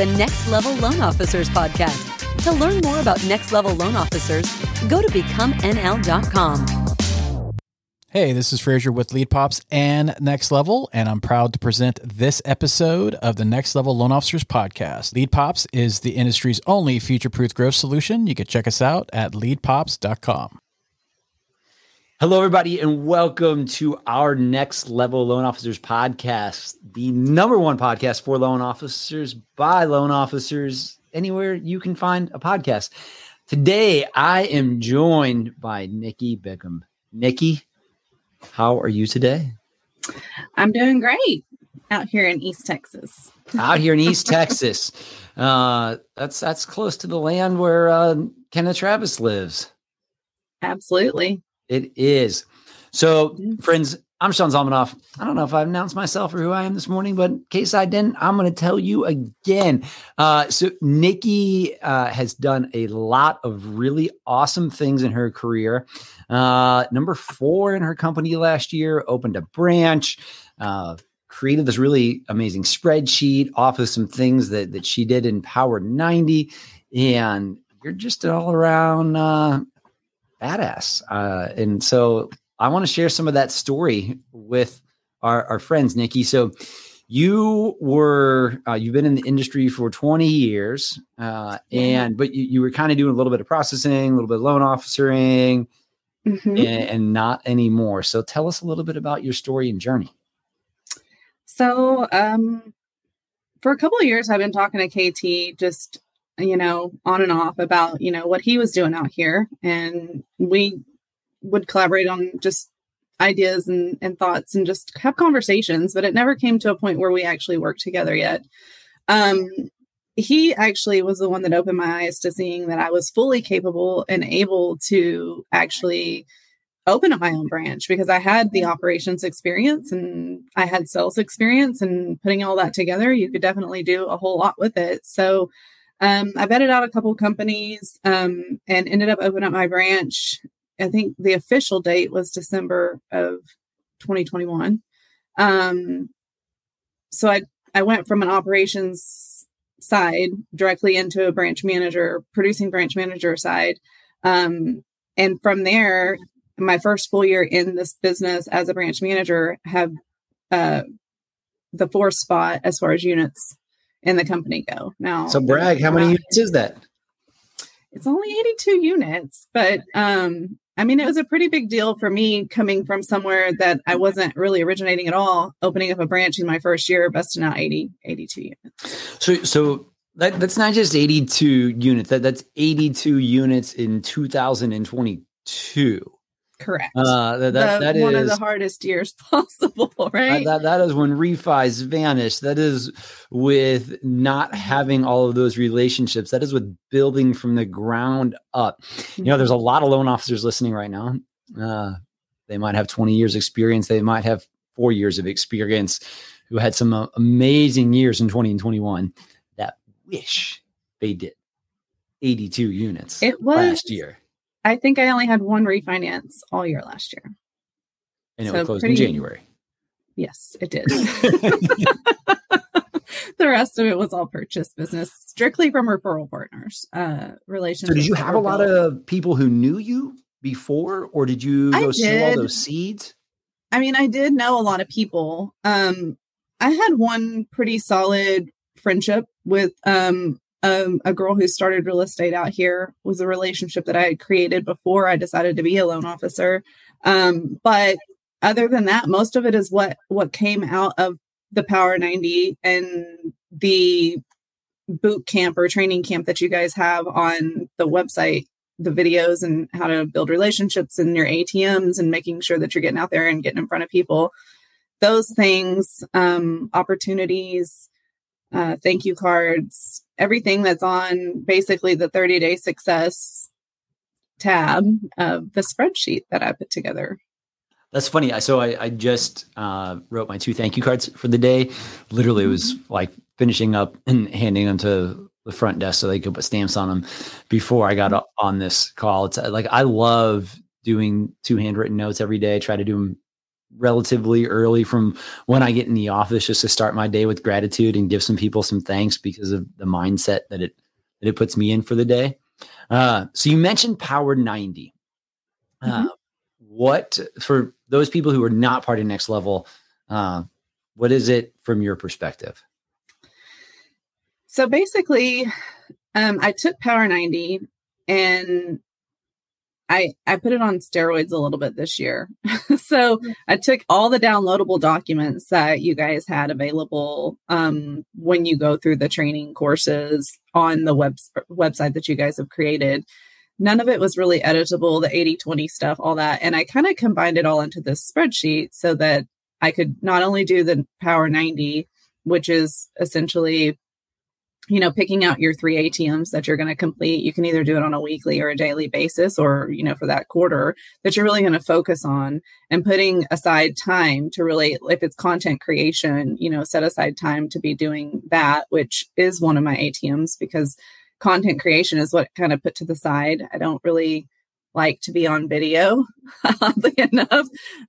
the Next Level Loan Officers podcast. To learn more about Next Level Loan Officers, go to becomenl.com. Hey, this is Fraser with LeadPops and Next Level, and I'm proud to present this episode of the Next Level Loan Officers podcast. LeadPops is the industry's only future proof growth solution. You can check us out at leadpops.com. Hello, everybody, and welcome to our Next Level Loan Officers podcast, the number one podcast for loan officers by loan officers anywhere you can find a podcast. Today, I am joined by Nikki Bickham. Nikki, how are you today? I'm doing great out here in East Texas. out here in East Texas, uh, that's that's close to the land where uh, Kenneth Travis lives. Absolutely. It is. So, friends, I'm Sean Zalmanoff. I don't know if I announced myself or who I am this morning, but in case I didn't, I'm going to tell you again. Uh, so, Nikki uh, has done a lot of really awesome things in her career. Uh, number four in her company last year, opened a branch, uh, created this really amazing spreadsheet off of some things that, that she did in Power 90. And you're just an all around uh, badass. Uh, and so I want to share some of that story with our, our friends, Nikki. So you were uh, you've been in the industry for 20 years, uh, and but you, you were kind of doing a little bit of processing, a little bit of loan officering, Mhm. and, and not anymore. So tell us a little bit about your story and journey. So, um, for a couple of years, I've been talking to KT just, you know, on and off about, you know, what he was doing out here. And we would collaborate on just ideas and, and thoughts and just have conversations, but it never came to a point where we actually worked together yet. Um, he actually was the one that opened my eyes to seeing that I was fully capable and able to actually open up my own branch because I had the operations experience and I had sales experience and putting all that together, you could definitely do a whole lot with it. So um, I vetted out a couple companies um, and ended up opening up my branch. I think the official date was December of 2021. Um, so I I went from an operations side directly into a branch manager, producing branch manager side. Um, and from there, my first full year in this business as a branch manager have uh, the fourth spot as far as units in the company go. Now, So brag, how many units is that? it's only 82 units, but um, I mean, it was a pretty big deal for me coming from somewhere that I wasn't really originating at all, opening up a branch in my first year, busting out 80, 82 units. So so that, that's not just 82 units. That that's 82 units in 2022. Correct. Uh, that, that, that one of the hardest years possible, right? That, that is when refis vanish. That is with not having all of those relationships. That is with building from the ground up. You know, there's a lot of loan officers listening right now. Uh, they might have 20 years experience. They might have four years of experience who had some uh, amazing years in 20 and 21 that wish they did 82 units It was last year. I think I only had one refinance all year last year. And it so closed pretty- in January. Yes, it did. the rest of it was all purchase business, strictly from referral partners. Uh, relationships. So did you have a lot of people who knew you before, or did you go sow all those seeds? I mean, I did know a lot of people. Um, I had one pretty solid friendship with um, um, a girl who started real estate out here. Was a relationship that I had created before I decided to be a loan officer. Um, but other than that, most of it is what what came out of the Power 90 and the boot camp or training camp that you guys have on the website the videos and how to build relationships in your ATMs and making sure that you're getting out there and getting in front of people. Those things, um, opportunities, uh, thank you cards, everything that's on basically the 30 day success tab of the spreadsheet that I put together. That's funny. So I, I just uh, wrote my two thank you cards for the day. Literally, it was like finishing up and handing them to the front desk so they could put stamps on them before I got on this call. It's uh, like I love doing two handwritten notes every day. I try to do them relatively early from when I get in the office just to start my day with gratitude and give some people some thanks because of the mindset that it that it puts me in for the day. Uh, so you mentioned Power 90. Uh, mm-hmm. what for those people who are not part of Next Level? Uh, what is it from your perspective? So basically, um, I took Power 90 and I I put it on steroids a little bit this year. so mm. I took all the downloadable documents that you guys had available um, when you go through the training courses on the web website that you guys have created. None of it was really editable, the 80 20 stuff, all that. And I kind of combined it all into this spreadsheet so that I could not only do the Power 90, which is essentially you know picking out your three atms that you're going to complete. You can either do it on a weekly or a daily basis or you know for that quarter that you're really going to focus on and putting aside time to really if it's content creation you know set aside time to be doing that which is one of my atms because content creation is what kind of put to the side. I don't really like to be on video oddly enough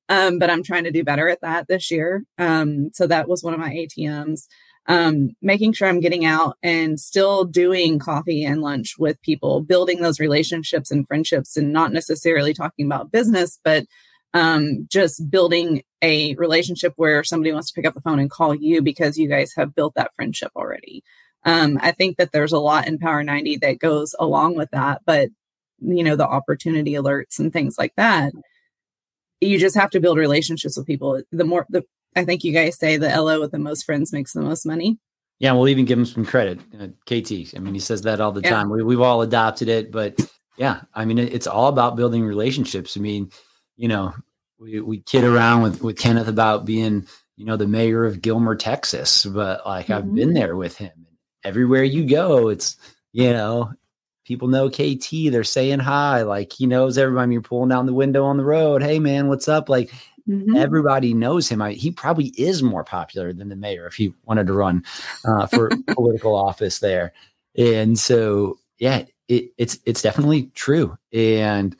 um, but i'm trying to do better at that this year. Um, so that was one of my atms um, making sure I'm getting out and still doing coffee and lunch with people, building those relationships and friendships, and not necessarily talking about business, but um, just building a relationship where somebody wants to pick up the phone and call you because you guys have built that friendship already. Um, I think that there's a lot in Power 90 that goes along with that, but you know, the opportunity alerts and things like that. You just have to build relationships with people. The more the I think you guys say the LO with the most friends makes the most money. Yeah, we'll even give him some credit. Uh, KT, I mean, he says that all the yeah. time. We, we've all adopted it, but yeah, I mean, it, it's all about building relationships. I mean, you know, we, we kid around with, with Kenneth about being, you know, the mayor of Gilmer, Texas, but like mm-hmm. I've been there with him. Everywhere you go, it's, you know, people know KT. They're saying hi. Like he knows everybody. You're pulling down the window on the road. Hey man, what's up? Like Mm-hmm. Everybody knows him. I, he probably is more popular than the mayor if he wanted to run uh, for political office there. And so, yeah, it, it's it's definitely true. And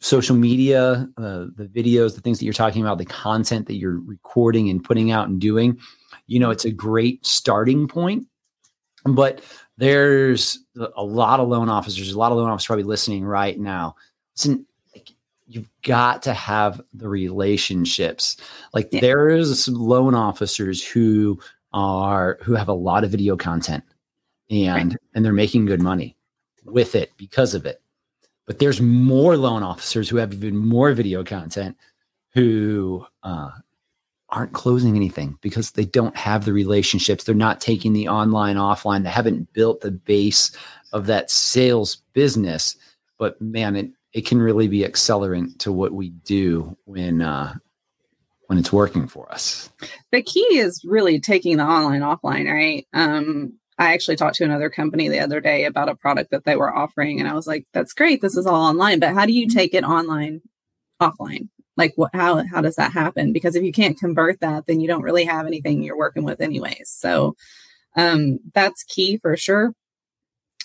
social media, uh, the videos, the things that you're talking about, the content that you're recording and putting out and doing, you know, it's a great starting point. But there's a lot of loan officers, a lot of loan officers probably listening right now. Listen, you've got to have the relationships. Like yeah. there's loan officers who are who have a lot of video content and right. and they're making good money with it because of it. But there's more loan officers who have even more video content who uh, aren't closing anything because they don't have the relationships. They're not taking the online, offline. They haven't built the base of that sales business. But man, it, it can really be accelerant to what we do when uh, when it's working for us. The key is really taking the online offline, right? Um, I actually talked to another company the other day about a product that they were offering, and I was like, "That's great. This is all online, but how do you mm-hmm. take it online, offline? Like, what? How how does that happen? Because if you can't convert that, then you don't really have anything you're working with, anyways. So, um, that's key for sure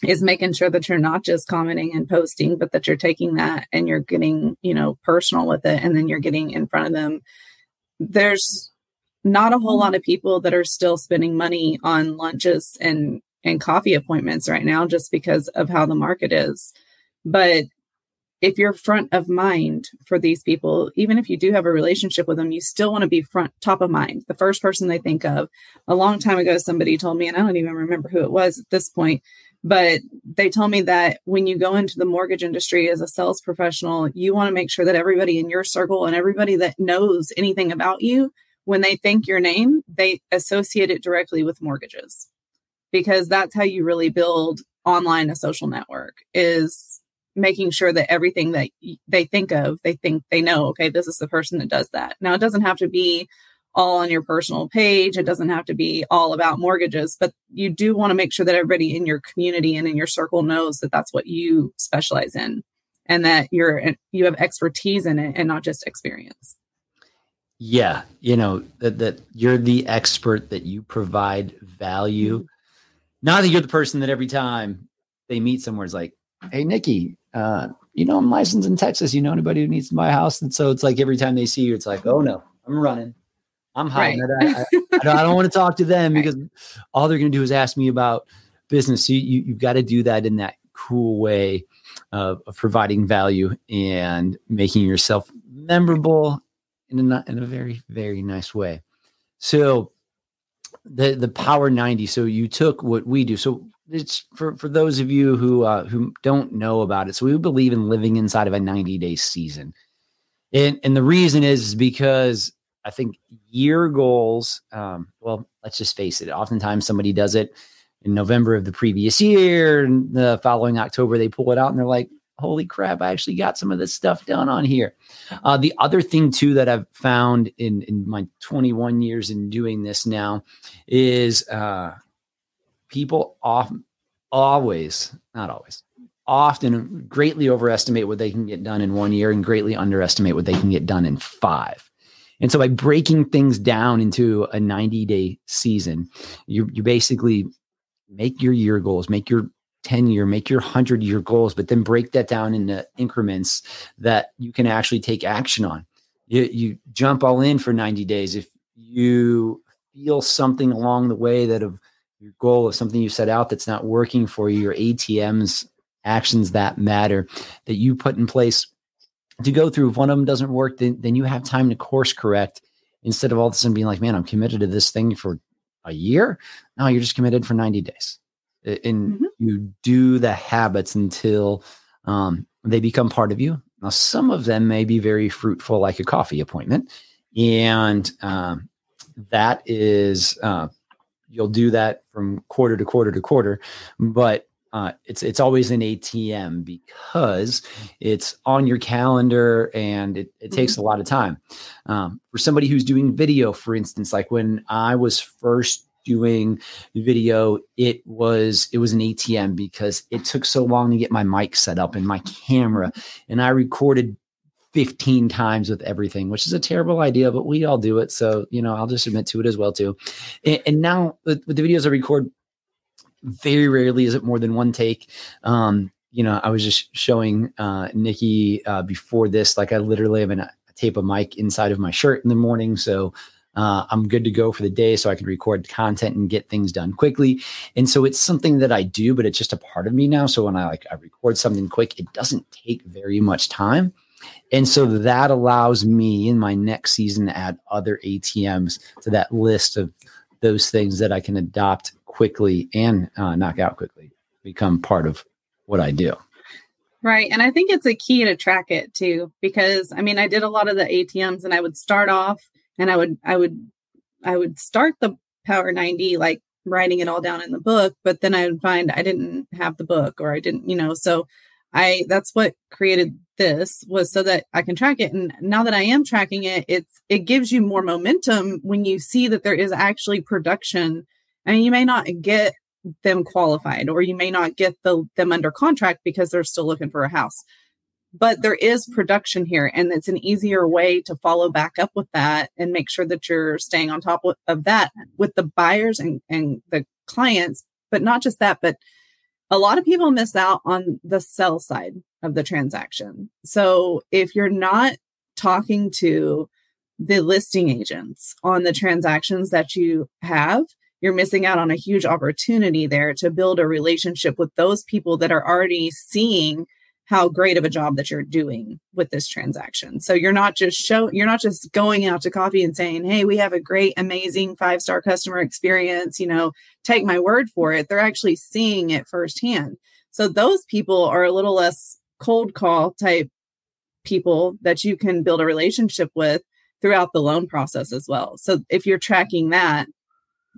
is making sure that you're not just commenting and posting, but that you're taking that and you're getting, you know, personal with it and then you're getting in front of them. There's not a whole lot of people that are still spending money on lunches and and coffee appointments right now just because of how the market is. But if you're front of mind for these people, even if you do have a relationship with them, you still want to be front top of mind. The first person they think of. A long time ago, somebody told me, and I don't even remember who it was at this point, but they tell me that when you go into the mortgage industry as a sales professional, you want to make sure that everybody in your circle and everybody that knows anything about you, when they think your name, they associate it directly with mortgages. Because that's how you really build online a social network is making sure that everything that they think of, they think they know, okay, this is the person that does that. Now, it doesn't have to be all on your personal page. It doesn't have to be all about mortgages, but you do want to make sure that everybody in your community and in your circle knows that that's what you specialize in and that you're you have expertise in it and not just experience. Yeah, you know that that you're the expert that you provide value. Mm-hmm. Not that you're the person that every time they meet somewhere is like, "Hey, Nikki, uh, you know, I'm licensed in Texas. You know anybody who needs to buy a house? And so it's like every time they see you, it's like, oh no, I'm running. I'm hiding right. I, I, I, don't, I, don't, want to talk to them right. because all they're going to do is ask me about business. So you, you've got to do that in that cool way of, of providing value and making yourself memorable in a, in a very, very nice way. So the, the power 90. So you took what we do. So it's for, for those of you who, uh, who don't know about it. So we believe in living inside of a 90 day season. And, and the reason is because I think year goals, um, well, let's just face it. Oftentimes somebody does it in November of the previous year, and the following October they pull it out and they're like, "Holy crap! I actually got some of this stuff done on here." Uh, the other thing too that I've found in in my 21 years in doing this now is uh, people often, always, not always, often greatly overestimate what they can get done in one year and greatly underestimate what they can get done in five. And so by breaking things down into a 90 day season, you, you basically make your year goals, make your 10 year, make your 100 year goals, but then break that down into increments that you can actually take action on. You, you jump all in for 90 days. If you feel something along the way that of your goal of something you set out that's not working for you, your ATMs, actions that matter that you put in place to go through. If one of them doesn't work, then, then you have time to course correct instead of all of a sudden being like, man, I'm committed to this thing for a year. No, you're just committed for 90 days. And mm-hmm. you do the habits until um, they become part of you. Now, some of them may be very fruitful, like a coffee appointment. And um, that is, uh, you'll do that from quarter to quarter to quarter. But uh, it's it's always an ATM because it's on your calendar and it, it takes mm-hmm. a lot of time. Um, for somebody who's doing video, for instance, like when I was first doing video, it was it was an ATM because it took so long to get my mic set up and my camera, and I recorded 15 times with everything, which is a terrible idea, but we all do it. So, you know, I'll just admit to it as well, too. And, and now with, with, the videos I record, very rarely is it more than one take. Um, you know, I was just showing uh, Nikki uh, before this, like I literally have an, a tape of mic inside of my shirt in the morning. So uh, I'm good to go for the day so I can record content and get things done quickly. And so it's something that I do, but it's just a part of me now. So when I like I record something quick, it doesn't take very much time. And so that allows me in my next season to add other ATMs to that list of those things that I can adopt quickly and uh, knock out quickly become part of what I do. Right. And I think it's a key to track it too, because I mean, I did a lot of the ATMs and I would start off and I would, I would, I would start the Power 90, like writing it all down in the book, but then I would find I didn't have the book or I didn't, you know, so I, that's what created this was so that I can track it. And now that I am tracking it, it's, it gives you more momentum when you see that there is actually production Mean, you may not get them qualified or you may not get the, them under contract because they're still looking for a house. But there is production here, and it's an easier way to follow back up with that and make sure that you're staying on top of that with the buyers and, and the clients. But not just that, but a lot of people miss out on the sell side of the transaction. So if you're not talking to the listing agents on the transactions that you have, you're missing out on a huge opportunity there to build a relationship with those people that are already seeing how great of a job that you're doing with this transaction. So you're not just show you're not just going out to coffee and saying, "Hey, we have a great amazing five-star customer experience, you know, take my word for it." They're actually seeing it firsthand. So those people are a little less cold call type people that you can build a relationship with throughout the loan process as well. So if you're tracking that,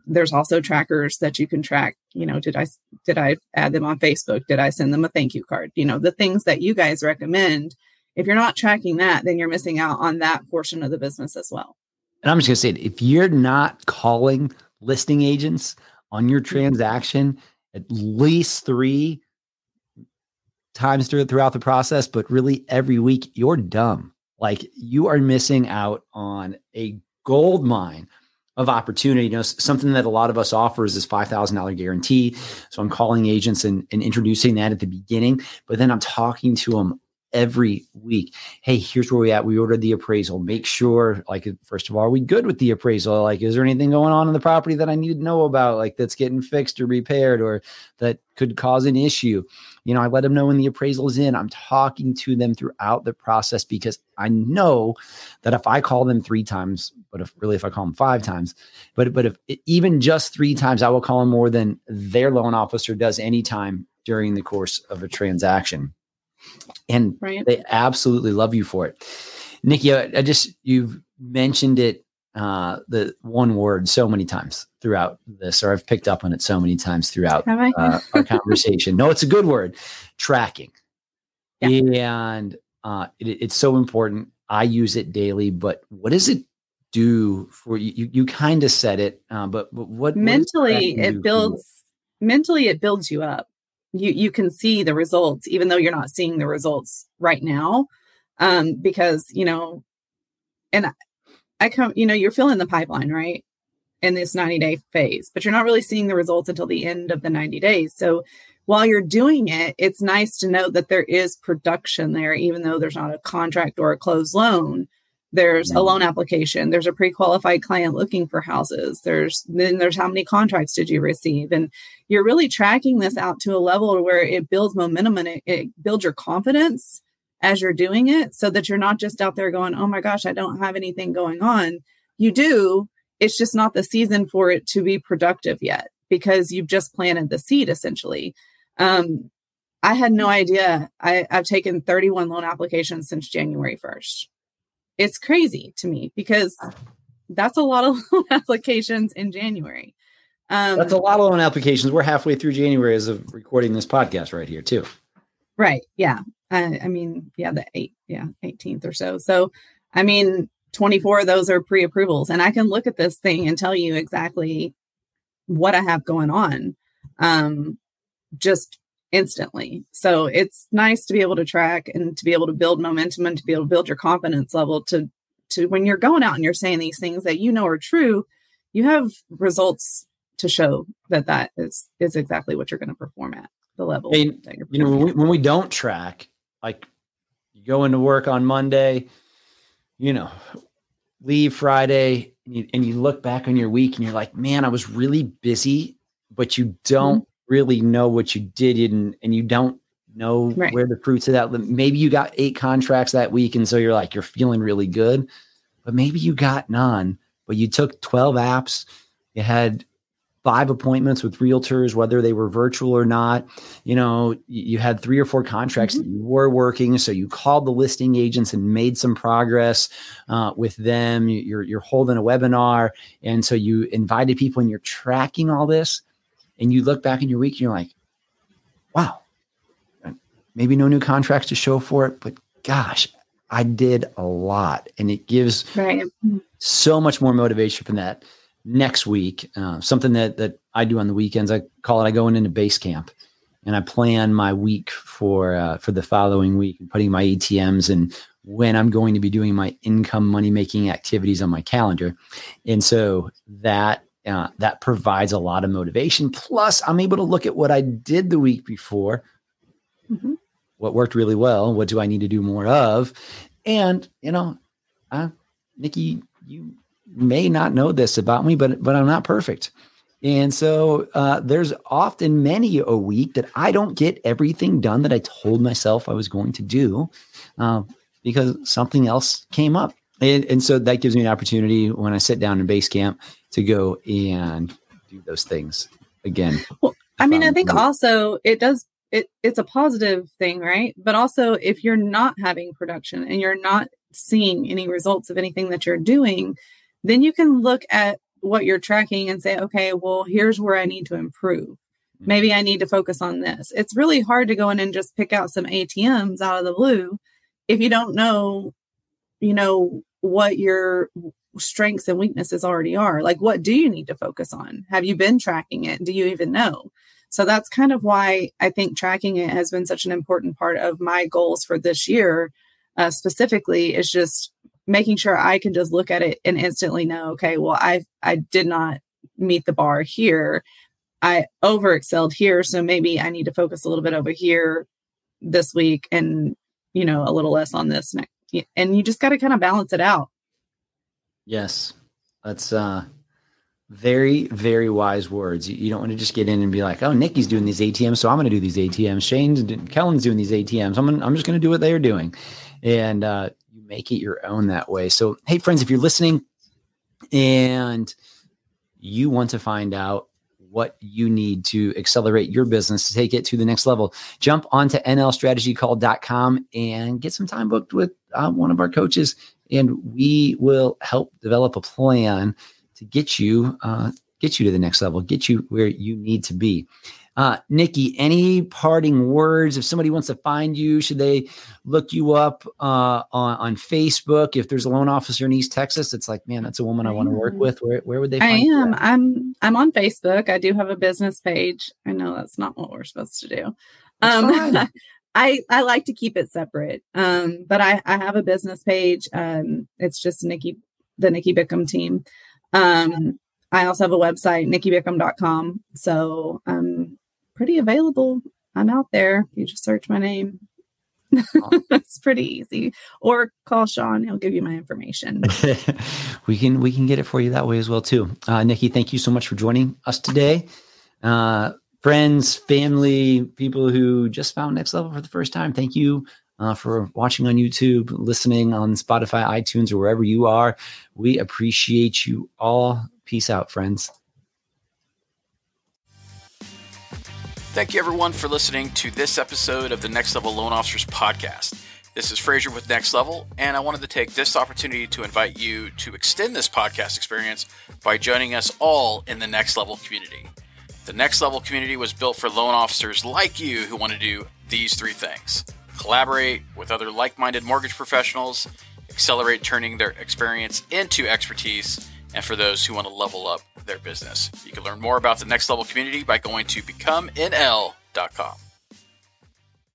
there's also trackers that you can track you know did i did i add them on facebook? Did i send them a thank you card? You know the things that you guys recommend if you're not tracking that then you're missing out on that portion of the business as well. And i'm just going to say if you're not calling listing agents on your mm-hmm. transaction at least three times throughout the process but really every week you're dumb. Like you are missing out on a gold mine of opportunity. You know, something that a lot of us offers is this $5,000 guarantee. So I'm calling agents and, and introducing that at the beginning, but then I'm talking to them every week. Hey, here's where we at. We ordered the appraisal. Make sure, like, first of all, are we good with the appraisal? Like, is there anything going on in the property that I need to know about, like that's getting fixed or repaired or that could cause an issue? You know, I let them know when the appraisal is in. I'm talking to them throughout the process because I know that if I call them three times, but if really if I call them five times, but but if even just three times, I will call them more than their loan officer does any time during the course of a transaction and right. they absolutely love you for it. Nikki, I, I just you've mentioned it uh, the one word so many times throughout this, or I've picked up on it so many times throughout uh, our conversation. No, it's a good word, tracking, yeah. and uh, it, it's so important. I use it daily, but what does it do for you? You, you kind of said it, uh, but, but what mentally what it builds. Mentally, it builds you up you you can see the results even though you're not seeing the results right now um because you know and i come you know you're filling the pipeline right in this 90 day phase but you're not really seeing the results until the end of the 90 days. So while you're doing it it's nice to know that there is production there even though there's not a contract or a closed loan. There's a mm-hmm. loan application. There's a pre-qualified client looking for houses. There's then there's how many contracts did you receive? And you're really tracking this out to a level where it builds momentum and it, it builds your confidence as you're doing it so that you're not just out there going oh my gosh i don't have anything going on you do it's just not the season for it to be productive yet because you've just planted the seed essentially um, i had no idea I, i've taken 31 loan applications since january 1st it's crazy to me because that's a lot of loan applications in January. Um, that's a lot of loan applications. We're halfway through January as of recording this podcast right here, too. Right. Yeah. I, I mean, yeah, the eight, yeah, 18th or so. So, I mean, 24 of those are pre approvals. And I can look at this thing and tell you exactly what I have going on. Um, just instantly. So it's nice to be able to track and to be able to build momentum and to be able to build your confidence level to to when you're going out and you're saying these things that you know are true, you have results to show that that is is exactly what you're going to perform at the level. You know, when we, when we don't track, like you go into work on Monday, you know, leave Friday, and you, and you look back on your week and you're like, man, I was really busy, but you don't mm-hmm really know what you did and, and you don't know right. where the fruits of that maybe you got eight contracts that week and so you're like you're feeling really good but maybe you got none but you took 12 apps you had five appointments with realtors whether they were virtual or not you know you had three or four contracts mm-hmm. that you were working so you called the listing agents and made some progress uh, with them you're, you're holding a webinar and so you invited people and you're tracking all this and you look back in your week and you're like, wow, maybe no new contracts to show for it, but gosh, I did a lot. And it gives right. so much more motivation from that next week. Uh, something that, that I do on the weekends, I call it, I go into base camp and I plan my week for, uh, for the following week and putting my ATMs and when I'm going to be doing my income money making activities on my calendar. And so that uh, that provides a lot of motivation. Plus, I'm able to look at what I did the week before, mm-hmm. what worked really well, what do I need to do more of, and you know, uh, Nikki, you may not know this about me, but but I'm not perfect. And so uh, there's often many a week that I don't get everything done that I told myself I was going to do uh, because something else came up. And, and so that gives me an opportunity when I sit down in base camp to go and do those things again. Well, I mean, I think also it does it it's a positive thing, right? But also if you're not having production and you're not seeing any results of anything that you're doing, then you can look at what you're tracking and say, okay, well, here's where I need to improve. Mm-hmm. Maybe I need to focus on this. It's really hard to go in and just pick out some ATMs out of the blue if you don't know, you know, what your strengths and weaknesses already are. Like, what do you need to focus on? Have you been tracking it? Do you even know? So that's kind of why I think tracking it has been such an important part of my goals for this year, uh, specifically, is just making sure I can just look at it and instantly know, okay, well, I I did not meet the bar here. I over excelled here, so maybe I need to focus a little bit over here this week and you know, a little less on this. And you just got to kind of balance it out. Yes. That's uh very, very wise words. You, don't want to just get in and be like, "Oh, Nikki's doing these ATMs, so I'm going to do these ATMs." Shane's, Kellen's doing these ATMs. I'm, gonna, I'm just going to do what they're doing, and uh, make it your own that way. So, hey, friends, if you're listening and you want to find out what you need to accelerate your business to take it to the next level, jump onto nlstrategycall.com and get some time booked with uh, one of our coaches, and we will help develop a plan to get you uh, get you to the next level, get you where you need to be. Uh, Nikki, any parting words? If somebody wants to find you, should they look you up uh, on, on Facebook? If there's a loan officer in East Texas, it's like, man, that's a woman I, I want to work with. Where, where would they? I am. I'm I'm on Facebook. I do have a business page. I know that's not what we're supposed to do. Um, I I like to keep it separate. Um, but I I have a business page. Um, it's just Nikki, the Nikki Bickham team. Um, I also have a website, nikkibickham.com. So I'm pretty available. I'm out there. You just search my name. it's pretty easy. Or call Sean. He'll give you my information. we can we can get it for you that way as well too. Uh, Nikki, thank you so much for joining us today. Uh, friends, family, people who just found Next Level for the first time. Thank you uh, for watching on YouTube, listening on Spotify, iTunes, or wherever you are. We appreciate you all. Peace out, friends. Thank you, everyone, for listening to this episode of the Next Level Loan Officers podcast. This is Fraser with Next Level, and I wanted to take this opportunity to invite you to extend this podcast experience by joining us all in the Next Level community. The Next Level community was built for loan officers like you who want to do these three things collaborate with other like minded mortgage professionals, accelerate turning their experience into expertise, and for those who want to level up their business. You can learn more about the Next Level community by going to becomenl.com.